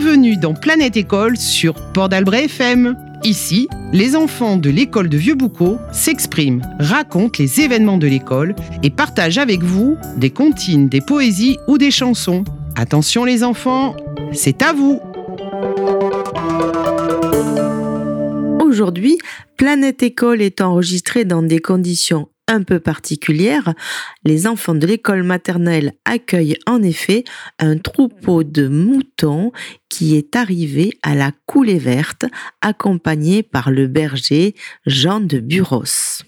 Bienvenue dans Planète École sur Port d'Albret FM. Ici, les enfants de l'école de Vieux-Boucau s'expriment, racontent les événements de l'école et partagent avec vous des comptines, des poésies ou des chansons. Attention les enfants, c'est à vous Aujourd'hui, Planète École est enregistrée dans des conditions un peu particulière, les enfants de l'école maternelle accueillent en effet un troupeau de moutons qui est arrivé à la coulée verte, accompagné par le berger Jean de Buros.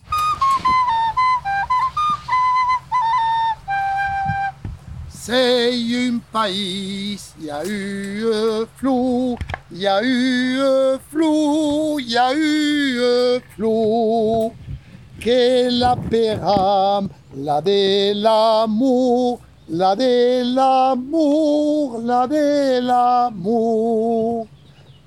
C'est un pays, il y a eu flou, il y a eu flou, il y a eu flou que la péram, la de l'amour, la de l'amour, la de l'amour.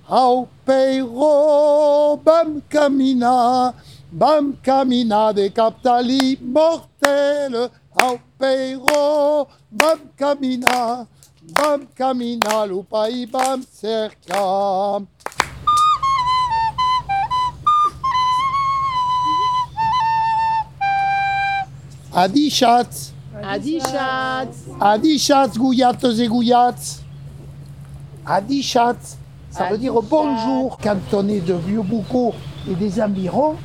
Au peiro, bam camina, bam camina de captali mortel. Au peiro, bam camina, bam camina, lupai bam cerca. Adichat. Adichat. Adichat, gouillates et gouillates. Adichat. Ça veut dire bonjour quand on est de Vieux-Boucau et des environs.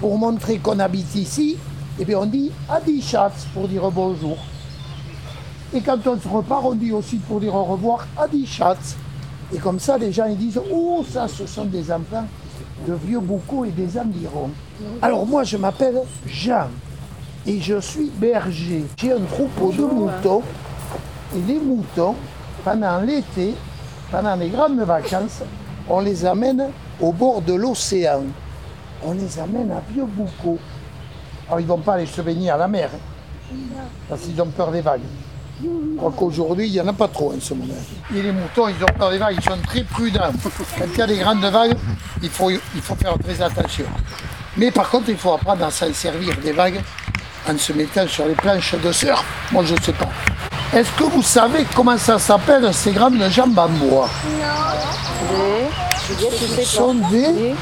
Pour montrer qu'on habite ici, et bien on dit Adichat pour dire bonjour. Et quand on se repart, on dit aussi pour dire au revoir Adichat. Et comme ça, les gens ils disent Oh, ça, ce sont des enfants de Vieux-Boucau et des environs. Alors moi, je m'appelle Jean et je suis berger. J'ai un troupeau de moutons et les moutons, pendant l'été, pendant les grandes vacances, on les amène au bord de l'océan. On les amène à Vieux-Boucau. Alors ils ne vont pas aller se baigner à la mer, hein, parce qu'ils ont peur des vagues. Je crois qu'aujourd'hui, il n'y en a pas trop en ce moment. Et les moutons, ils ont peur des vagues, ils sont très prudents. Quand il y a des grandes vagues, il faut, il faut faire très attention. Mais par contre, il faut apprendre à s'en servir des vagues en se mettant sur les planches de surf Moi, je ne sais pas. Est-ce que vous savez comment ça s'appelle ces grandes jambes en bois? Non. Ce sont des,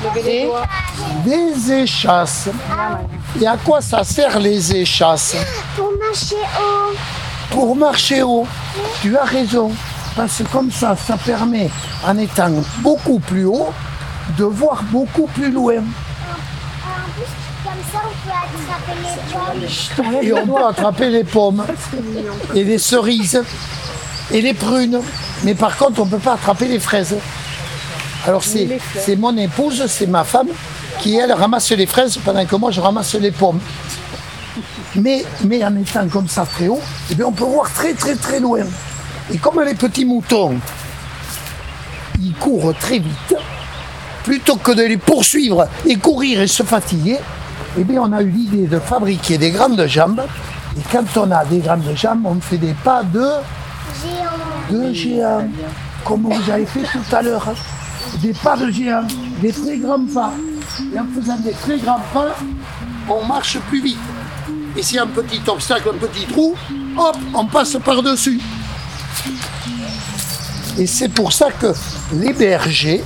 des échasses. Et à quoi ça sert les échasses? Pour marcher haut. Pour marcher haut. Tu as raison. Parce que comme ça, ça permet, en étant beaucoup plus haut, de voir beaucoup plus loin. En plus, comme ça, on peut attraper les pommes. Et on peut attraper les pommes et les cerises et les prunes. Mais par contre, on ne peut pas attraper les fraises. Alors c'est, c'est mon épouse, c'est ma femme, qui elle ramasse les fraises pendant que moi je ramasse les pommes. Mais, mais en étant comme ça très haut, eh bien, on peut voir très très très loin. Et comme les petits moutons, ils courent très vite, plutôt que de les poursuivre et courir et se fatiguer, eh bien, on a eu l'idée de fabriquer des grandes jambes. Et quand on a des grandes jambes, on fait des pas de, Géant. de géant, comme vous avez fait tout à l'heure. Des pas de géant, des très grands pas. Et en faisant des très grands pas, on marche plus vite. Et s'il y a un petit obstacle, un petit trou, hop, on passe par-dessus. Et c'est pour ça que les bergers,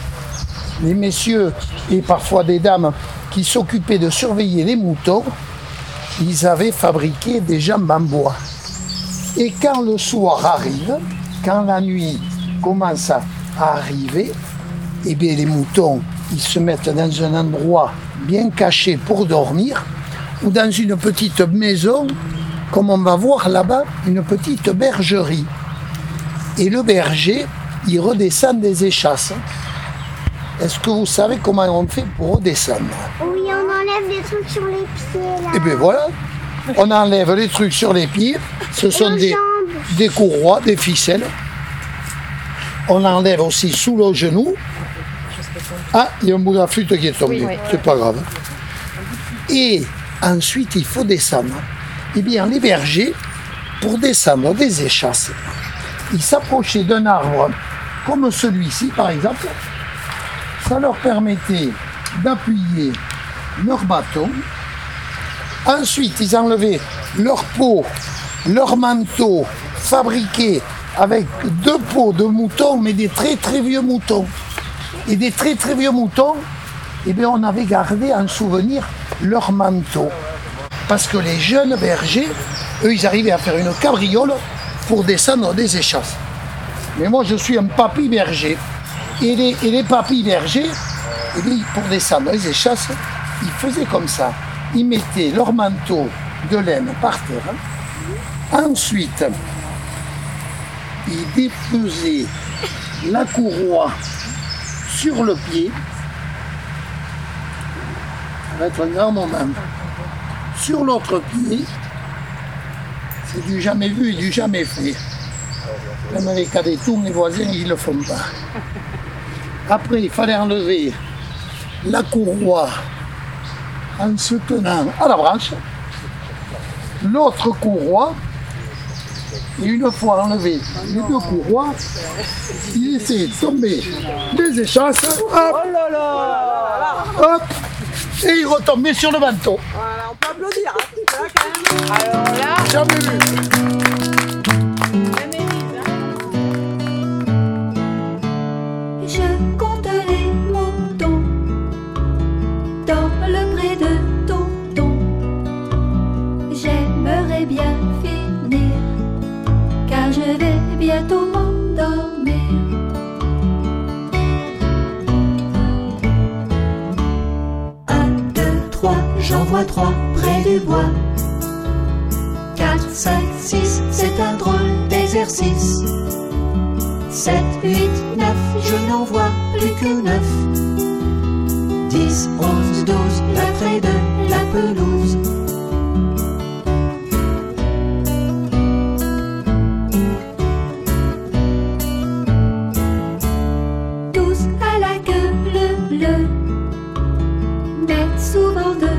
les messieurs et parfois des dames qui s'occupaient de surveiller les moutons, ils avaient fabriqué des jambes en bois. Et quand le soir arrive, quand la nuit commence à arriver, eh bien les moutons, ils se mettent dans un endroit bien caché pour dormir, ou dans une petite maison, comme on va voir là-bas, une petite bergerie. Et le berger, il redescend des échasses. Est-ce que vous savez comment on fait pour redescendre Oui, on enlève des trucs sur les pieds, là. Eh bien voilà, on enlève les trucs sur les pieds, ce sont des, des courroies, des ficelles. On enlève aussi sous le genou. Ah, il y a un bout de la flûte qui est tombé, c'est pas grave. Et ensuite, il faut descendre. Eh bien, les bergers, pour descendre des échasses, ils s'approchaient d'un arbre comme celui-ci, par exemple. Ça leur permettait d'appuyer leur bâton Ensuite, ils enlevaient leur peau, leur manteau fabriqué avec deux pots de moutons, mais des très très vieux moutons. Et des très très vieux moutons, eh bien, on avait gardé en souvenir leur manteau. Parce que les jeunes bergers, eux, ils arrivaient à faire une cabriole pour descendre des échasses. Mais moi, je suis un papy berger. Et les, et les papys bergers, eh bien, pour descendre les échasses, ils faisaient comme ça. Ils mettaient leur manteau de laine par terre. Ensuite, ils défaisaient la courroie sur le pied. Ça va être un grand moment. Sur l'autre pied, c'est du jamais vu et du jamais fait. Même les cadets tous les voisins, ils ne le font pas. Après, il fallait enlever la courroie en se tenant à la branche. L'autre courroie, et une fois enlevé les deux courroies, il essayait de tomber des échasses, hop, hop, et il retombait sur le manteau. Voilà, on peut applaudir. Hein, parce que là, quand même. Alors là, Jamais vu. Je compte les moutons dans le pré de tonton. J'aimerais bien finir car je vais bientôt m'endormir. Un, deux, trois, j'en vois trois près du bois. Quatre, cinq, six, c'est un drôle d'exercice. 7, 8, 9, je n'en vois plus que 9. 10, 11, 12, là près de la pelouse. Tous à la queue le le, mais souvent deux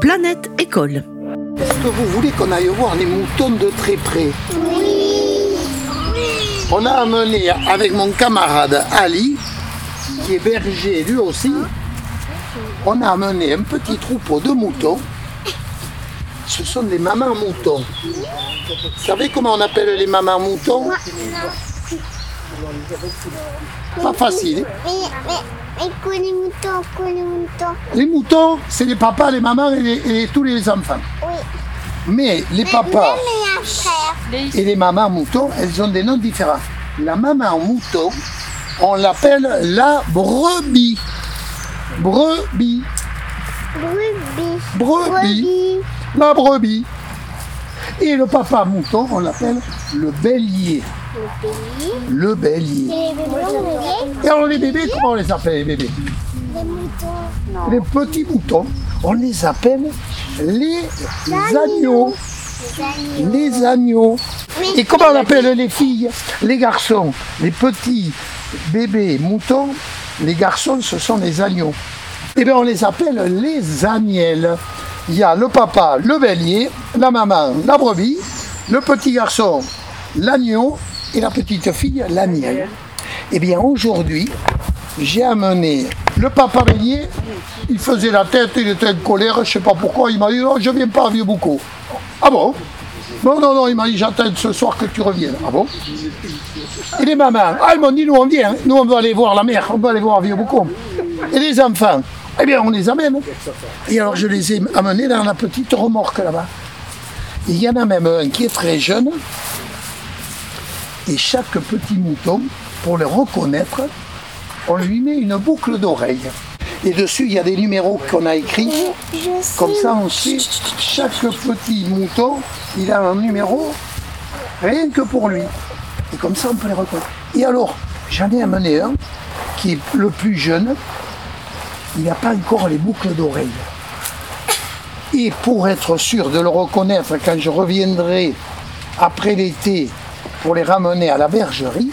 Planète École. Est-ce que vous voulez qu'on aille voir les moutons de très près On a amené avec mon camarade Ali, qui est berger lui aussi, on a amené un petit troupeau de moutons. Ce sont des mamans moutons. Vous savez comment on appelle les mamans moutons? Pas facile. Les moutons, les moutons Les moutons, c'est les papas, les mamans et, les- et tous les enfants. Oui. Mais les Mais papas même les frères. et les mamans moutons, elles ont des noms différents. La maman mouton, on l'appelle la brebis. Brebis. Brebis. Brebis. La brebis. Et le papa mouton, on l'appelle le bélier. Le bélier. Et les bébés, on les Et alors les bébés, comment on les appelle les bébés? Les moutons. Non. Les petits moutons, on les appelle les agneaux. Les agneaux. Et comment on appelle les filles Les garçons? Les petits bébés moutons, les garçons, ce sont les agneaux. Eh bien, on les appelle les agnelles. Il y a le papa, le bélier, la maman, la brebis, le petit garçon, l'agneau et la petite fille, l'agnelle. Eh bien, aujourd'hui, j'ai amené Le papa bélier, il faisait la tête, il était en colère, je sais pas pourquoi, il m'a dit non, je viens pas à vieux beaucoup. Ah bon? Non, non, non, il m'a dit j'attends ce soir que tu reviennes. Ah bon? Et les mamans, ah ils m'ont dit nous on vient, nous on va aller voir la mère, on va aller voir vieux beaucoup. Et les enfants, eh bien on les amène. Et alors je les ai amenés dans la petite remorque là-bas. Il y en a même un qui est très jeune. Et chaque petit mouton, pour le reconnaître, on lui met une boucle d'oreille. Et dessus, il y a des numéros qu'on a écrits. Comme ça, on sait, chaque petit mouton, il a un numéro, rien que pour lui. Et comme ça, on peut les reconnaître. Et alors, j'en ai amené un qui est le plus jeune. Il n'a pas encore les boucles d'oreille. Et pour être sûr de le reconnaître quand je reviendrai après l'été pour les ramener à la bergerie,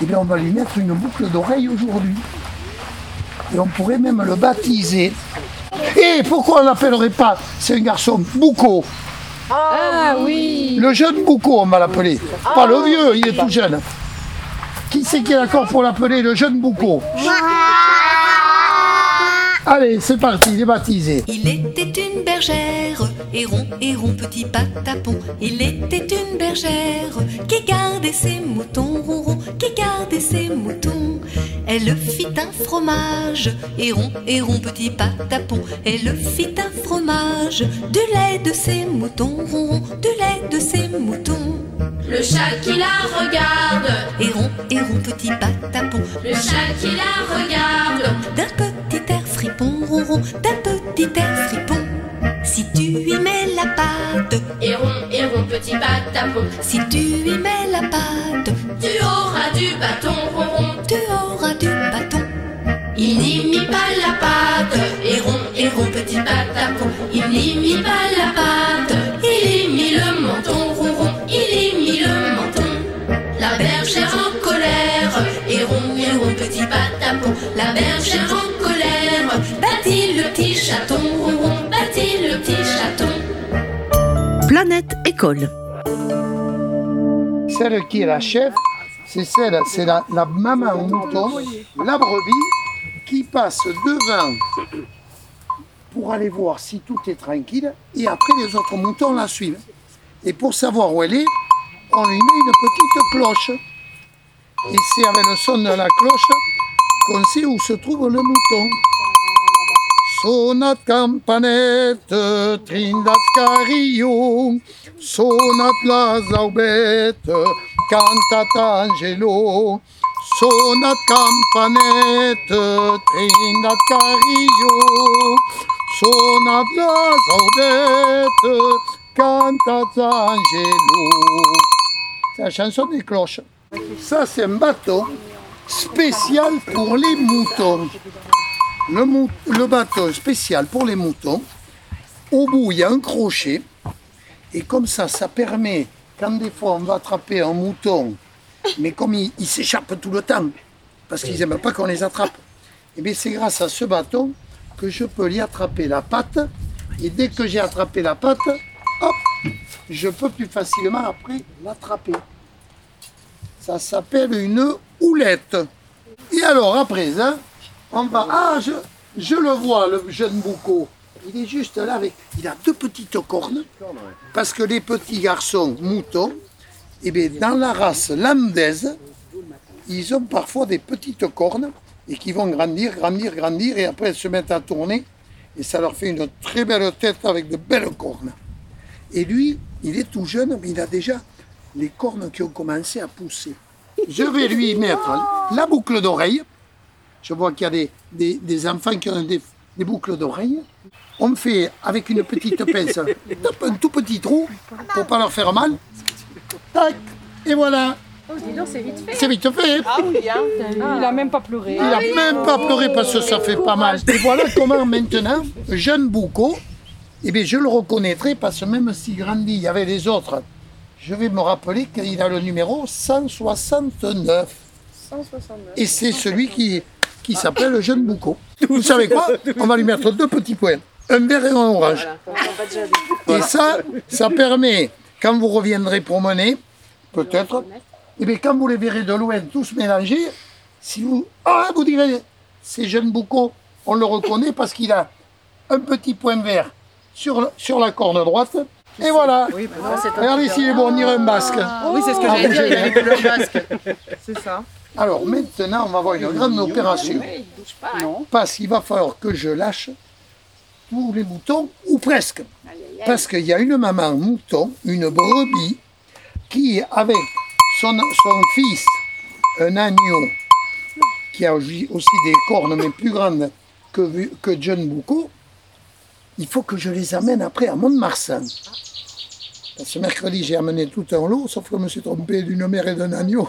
eh bien on va lui mettre une boucle d'oreille aujourd'hui. Et on pourrait même le baptiser. Et pourquoi on l'appellerait pas C'est un garçon Bouco. Ah oui Le jeune Bouco, on va l'appeler. Pas le vieux, il est tout jeune. Qui c'est qui est d'accord pour l'appeler le jeune Bouco Allez, c'est parti, il est baptisé. Il était une bergère, héron, héron, petit patapon. Il était une bergère qui gardait ses moutons, ronron, qui gardait ses moutons. Elle fit un fromage, héron, héron, petit patapon. Elle fit un fromage, du lait de ses moutons, ronron, du lait de ses moutons. Le chat qui la regarde, Héron, héron, petit patapon. le chat qui la regarde, d'un fripon, ronron, d'un petit air fripon. Si tu y mets la pâte, héron, héron, petit patapon. si tu y mets la pâte, Tu auras du bâton ronron, tu auras du bâton. il n'y mit pas la pâte, héron, héron, petit patapon. Il n'y mit pas la pâte, il y mit le menton ronron, il y mit le menton. La bergère en colère, héron, héron, petit patapon. La bergère en colère, Planète École. Celle qui est la chef, c'est celle, c'est la, la maman mouton, la brebis, qui passe devant pour aller voir si tout est tranquille, et après les autres moutons la suivent. Et pour savoir où elle est, on lui met une petite cloche. Et c'est avec le son de la cloche qu'on sait où se trouve le mouton. Sonat campanette, trindat carillo, sonat la zaubette, cantat angelo. Sonat campanette, trindat carillo, sonat la zaubette, cantat angelo. C'est la chanson des cloches. Ça, c'est un bateau spécial pour les moutons. Le, mou- le bateau spécial pour les moutons. Au bout, il y a un crochet. Et comme ça, ça permet, quand des fois on va attraper un mouton, mais comme il, il s'échappe tout le temps, parce qu'ils n'aiment pas qu'on les attrape, et bien c'est grâce à ce bâton que je peux lui attraper la patte. Et dès que j'ai attrapé la patte, hop, je peux plus facilement après l'attraper. Ça s'appelle une houlette. Et alors, à présent, Ah, je, le vois, le jeune Bouco. Il est juste là avec. Il a deux petites cornes. Parce que les petits garçons moutons, eh bien, dans la race landaise, ils ont parfois des petites cornes et qui vont grandir, grandir, grandir, et après elles se mettent à tourner. Et ça leur fait une très belle tête avec de belles cornes. Et lui, il est tout jeune, mais il a déjà les cornes qui ont commencé à pousser. Je vais lui mettre la boucle d'oreille. Je vois qu'il y a des, des- des enfants qui ont des, des boucles d'oreille. On fait avec une petite pince un tout petit trou pour pas leur faire mal. Tac, et voilà. c'est vite fait. Il a même pas pleuré. Il n'a même pas pleuré parce que ça fait pas mal. Et voilà comment maintenant, jeune Bouco, eh bien, je le reconnaîtrai parce que même s'il grandit, il y avait les autres. Je vais me rappeler qu'il a le numéro 169. Et c'est celui qui, qui s'appelle le jeune Bouco. Vous savez quoi On va lui mettre deux petits points. Un vert et un orange. Et ça, ça permet, quand vous reviendrez promener, peut-être, et bien quand vous les verrez de loin tous mélangés, si vous, ah, vous direz, c'est Jeune Boucault. On le reconnaît parce qu'il a un petit point vert sur, sur la corne droite. Et voilà. Regardez s'il est bon, on dirait un basque. Oui, c'est ce que j'allais dire, il avait le basque. C'est ça. Alors maintenant, on va avoir une grande opération. Parce qu'il va falloir que je lâche tous les moutons, ou presque. Parce qu'il y a une maman mouton, une brebis, qui, avec son, son fils, un agneau, qui a aussi des cornes, mais plus grandes que, John Boucault, il faut que je les amène après à Mont-de-Marsan. Ce mercredi, j'ai amené tout un lot, sauf que je me suis trompé d'une mère et d'un agneau.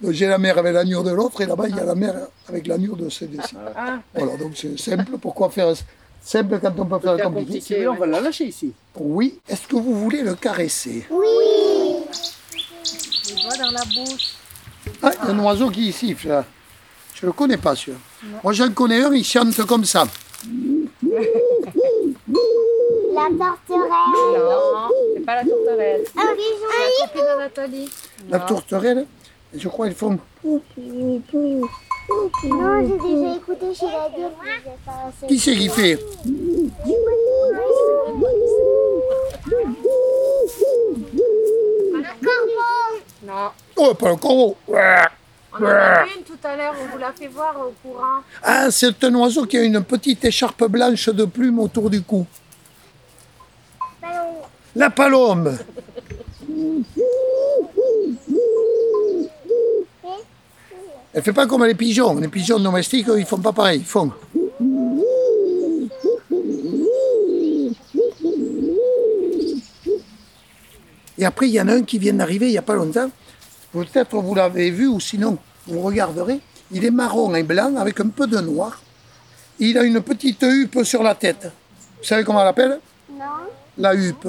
Donc j'ai la mère avec l'agneau de l'autre, et là-bas, il y a la mère avec l'agneau de celui-ci. Voilà, donc c'est simple. Pourquoi faire simple quand on peut faire compliqué on va la lâcher ici. Oui. Est-ce que vous voulez le caresser? Ah, il y a un oiseau qui siffle. là. Je le connais pas, celui Moi, j'en connais un, il chante comme ça. La torterelle. Non, c'est pas la tourterelle. Un pigeon. La copine de Nathalie. La tourterelle, je crois qu'ils font. Non, j'ai déjà écouté chez la gueule. Qui c'est qui fait? Un corbeau. Non. Oh, pas le corbeau. On en a vu une tout à l'heure, on vous l'a fait voir au courant. Ah, c'est un oiseau qui a une petite écharpe blanche de plumes autour du cou. La palombe. Elle fait pas comme les pigeons. Les pigeons domestiques, ils font pas pareil. Ils font. Et après, il y en a un qui vient d'arriver il n'y a pas longtemps. Peut-être vous l'avez vu ou sinon vous regarderez. Il est marron et blanc avec un peu de noir. Il a une petite huppe sur la tête. Vous savez comment on l'appelle? Non. La huppe.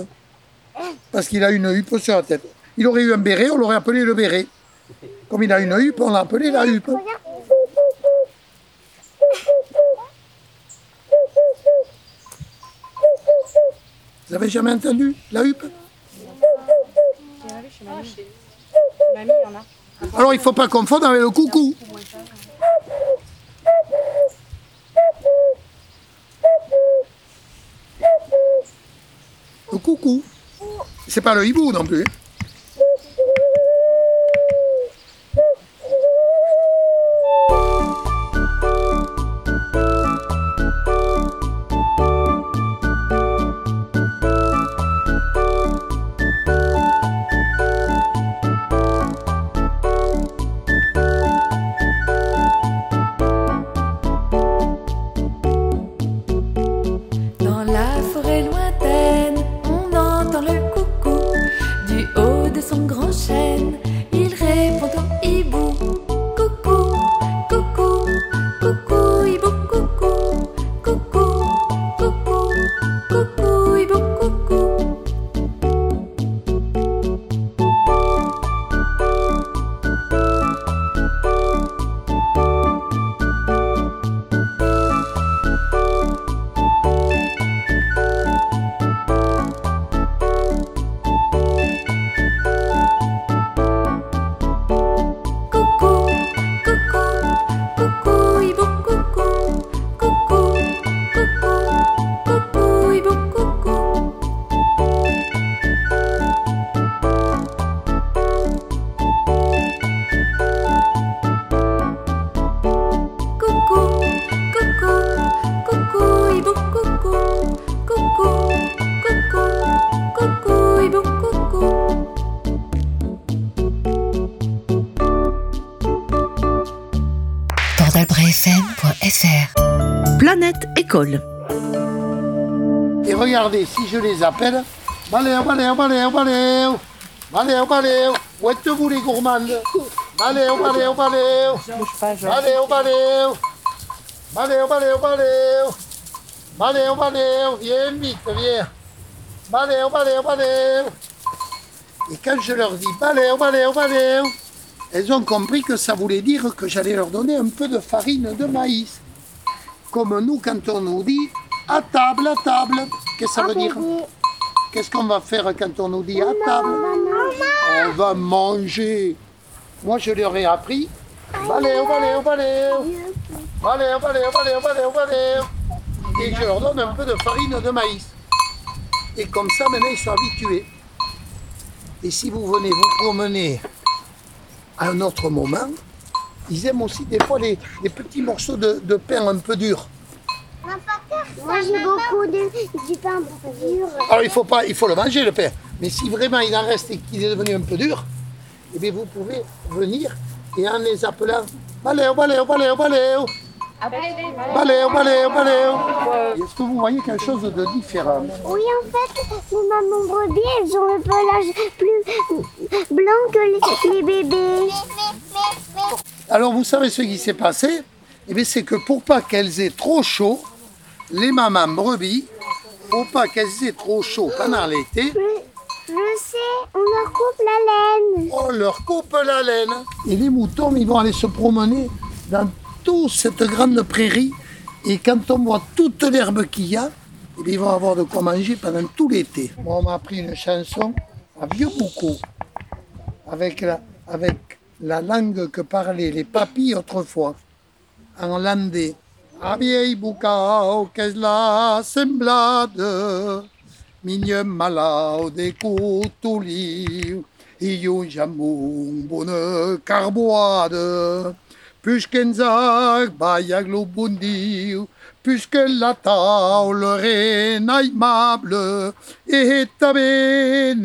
Parce qu'il a une huppe sur la tête. Il aurait eu un béret, on l'aurait appelé le béret. Comme il a une huppe, on l'a appelé la huppe. Vous avez jamais entendu la huppe? Alors il ne faut pas confondre avec le coucou. Le coucou. C'est pas le hibou non plus. Et regardez, si je les appelle, Baléo, baléo, baléo, baléo Baléo, baléo Où êtes-vous les gourmandes Baléo, baléo, baléo Viens vite, viens. Et quand je leur dis baléo, baléo, baléo elles ont compris que ça voulait dire que j'allais leur donner un peu de farine de maïs. Comme nous, quand on nous dit à table, à table, qu'est-ce que ça veut dire Qu'est-ce qu'on va faire quand on nous dit à table On va manger. Moi, je leur ai appris. Baléo, baléo, baléo. Allez, on va aller, on va aller, on va aller, on va aller. Et je leur donne un peu de farine de maïs. Et comme ça, maintenant, ils sont habitués. Et si vous venez vous promener à un autre moment, ils aiment aussi des fois les, les petits morceaux de, de pain un peu durs. Moi j'ai beaucoup de, du pain dur. Alors il faut pas, il faut le manger le pain. Mais si vraiment il en reste et qu'il est devenu un peu dur, eh bien vous pouvez venir et en les appelant Baléo, baléo, baléo, baléo. Baléo, baléo, baléo. Est-ce que vous voyez quelque chose de différent? Oui, en fait, les mamans brebis, elles ont le pelage plus blanc que les, les bébés. Alors vous savez ce qui s'est passé? Eh bien c'est que pour pas qu'elles aient trop chaud, les mamans brebis, pour pas qu'elles aient trop chaud pendant l'été, Je, sais, on leur coupe la laine. on leur coupe la laine. Et les moutons, ils vont aller se promener dans toute cette grande prairie. Et quand on voit toute l'herbe qu'il y a, eh ils vont avoir de quoi manger pendant tout l'été. Moi, on m'a appris une chanson à vieux boucau, avec la, avec la langue que parlaient les papis autrefois, en landais. A vieil bucau que és la semblada, minha malau de cutuliu, i un jamón bona carboada. Puisque ens baiag lo bon diu, puisque la taula rena aimable, et també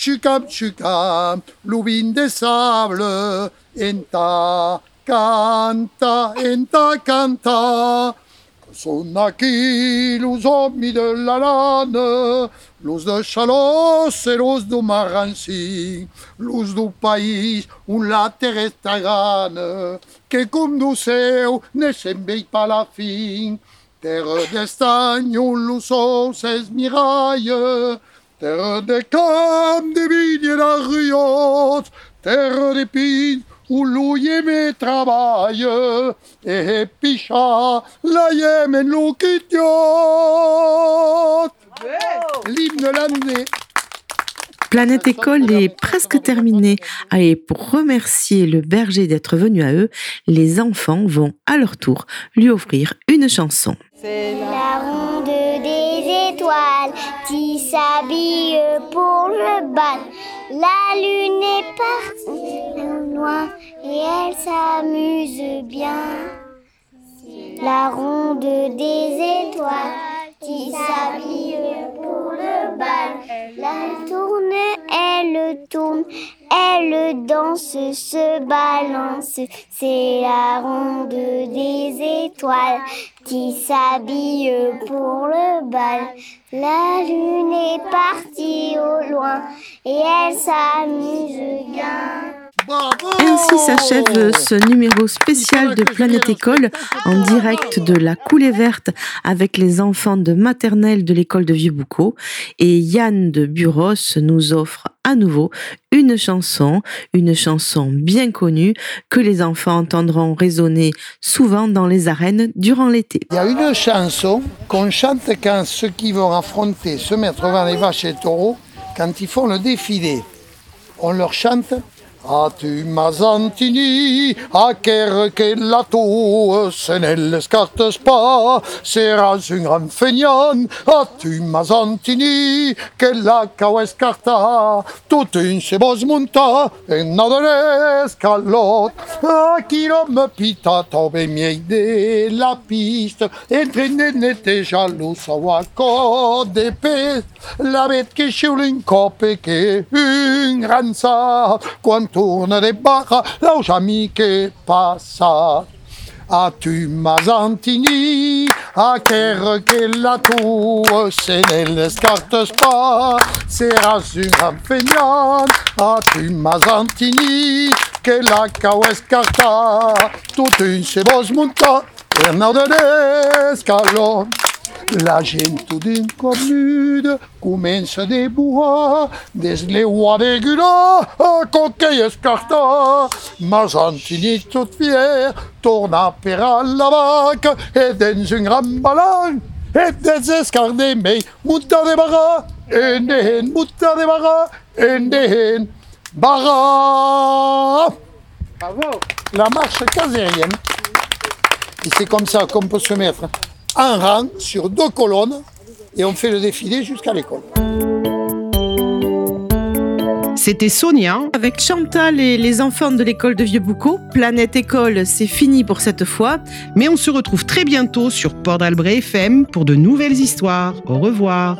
n'arre viscla, xucam, xucam, l'ovin de sable, enta canta, enta canta, Són aquí los homes de la lana, los de Xalós e los do Marrancí, los do país on la terra està gana, que com do seu ne se'n vei pa la fin. Terra d'estany on los es miraille, terra de camp, de vinya de riots, terra de pins où l'eau me travaille, et picha la yemen qui L'hymne landais. Planète École est presque terminée. Et pour remercier le berger d'être venu à eux, les enfants vont à leur tour lui offrir une chanson. La ronde des qui s'habille pour le bal. La lune est partie loin et elle s'amuse bien. La ronde des étoiles qui s'habille pour le bal. Elle tourne, elle tourne, elle danse, se balance. C'est la ronde des étoiles qui s'habille pour le bal. La lune est partie au loin et elle s'amuse bien. Bravo Ainsi s'achève ce numéro spécial de Planète École en direct de la coulée verte avec les enfants de maternelle de l'école de Vieux-Boucau. Et Yann de Buros nous offre à nouveau une chanson, une chanson bien connue que les enfants entendront résonner souvent dans les arènes durant l'été. Il y a une chanson qu'on chante quand ceux qui vont affronter, se mettre devant les vaches et les taureaux, quand ils font le défilé. On leur chante Ah tu Mazantini, a cher che la tua se nelle scartes spa, seras un gran feignant, ah tu Mazantini, che la cau escarta, tot un se vos munta, e nadere scalot, a chi me pita tobe miei de la piste, entre n'était jaloux savoir quoi de la bête que sur une cope que un gran sa, tourne de barra, l'au ami que passa. A tu Mazantini, a cher che la tua se nelle scartes spa, seras un gran feignant, a tu Mazantini, che la cau escarta, tot un se vos munta, per nau de l'escalon. La gent d'un commune comença a debuar des l'eua de gula a coquei escarta. Mas Antini tot fier torna per a la vaca e dins un gran balanc e des escarde mei munta de baga e nehen munta de baga e nehen baga. La marche casérienne. Et c'est comme ça qu'on peut se mettre en rang sur deux colonnes et on fait le défilé jusqu'à l'école. C'était Sonia. Avec Chantal et les enfants de l'école de Vieux-Boucau, Planète École, c'est fini pour cette fois. Mais on se retrouve très bientôt sur Port d'Albret FM pour de nouvelles histoires. Au revoir.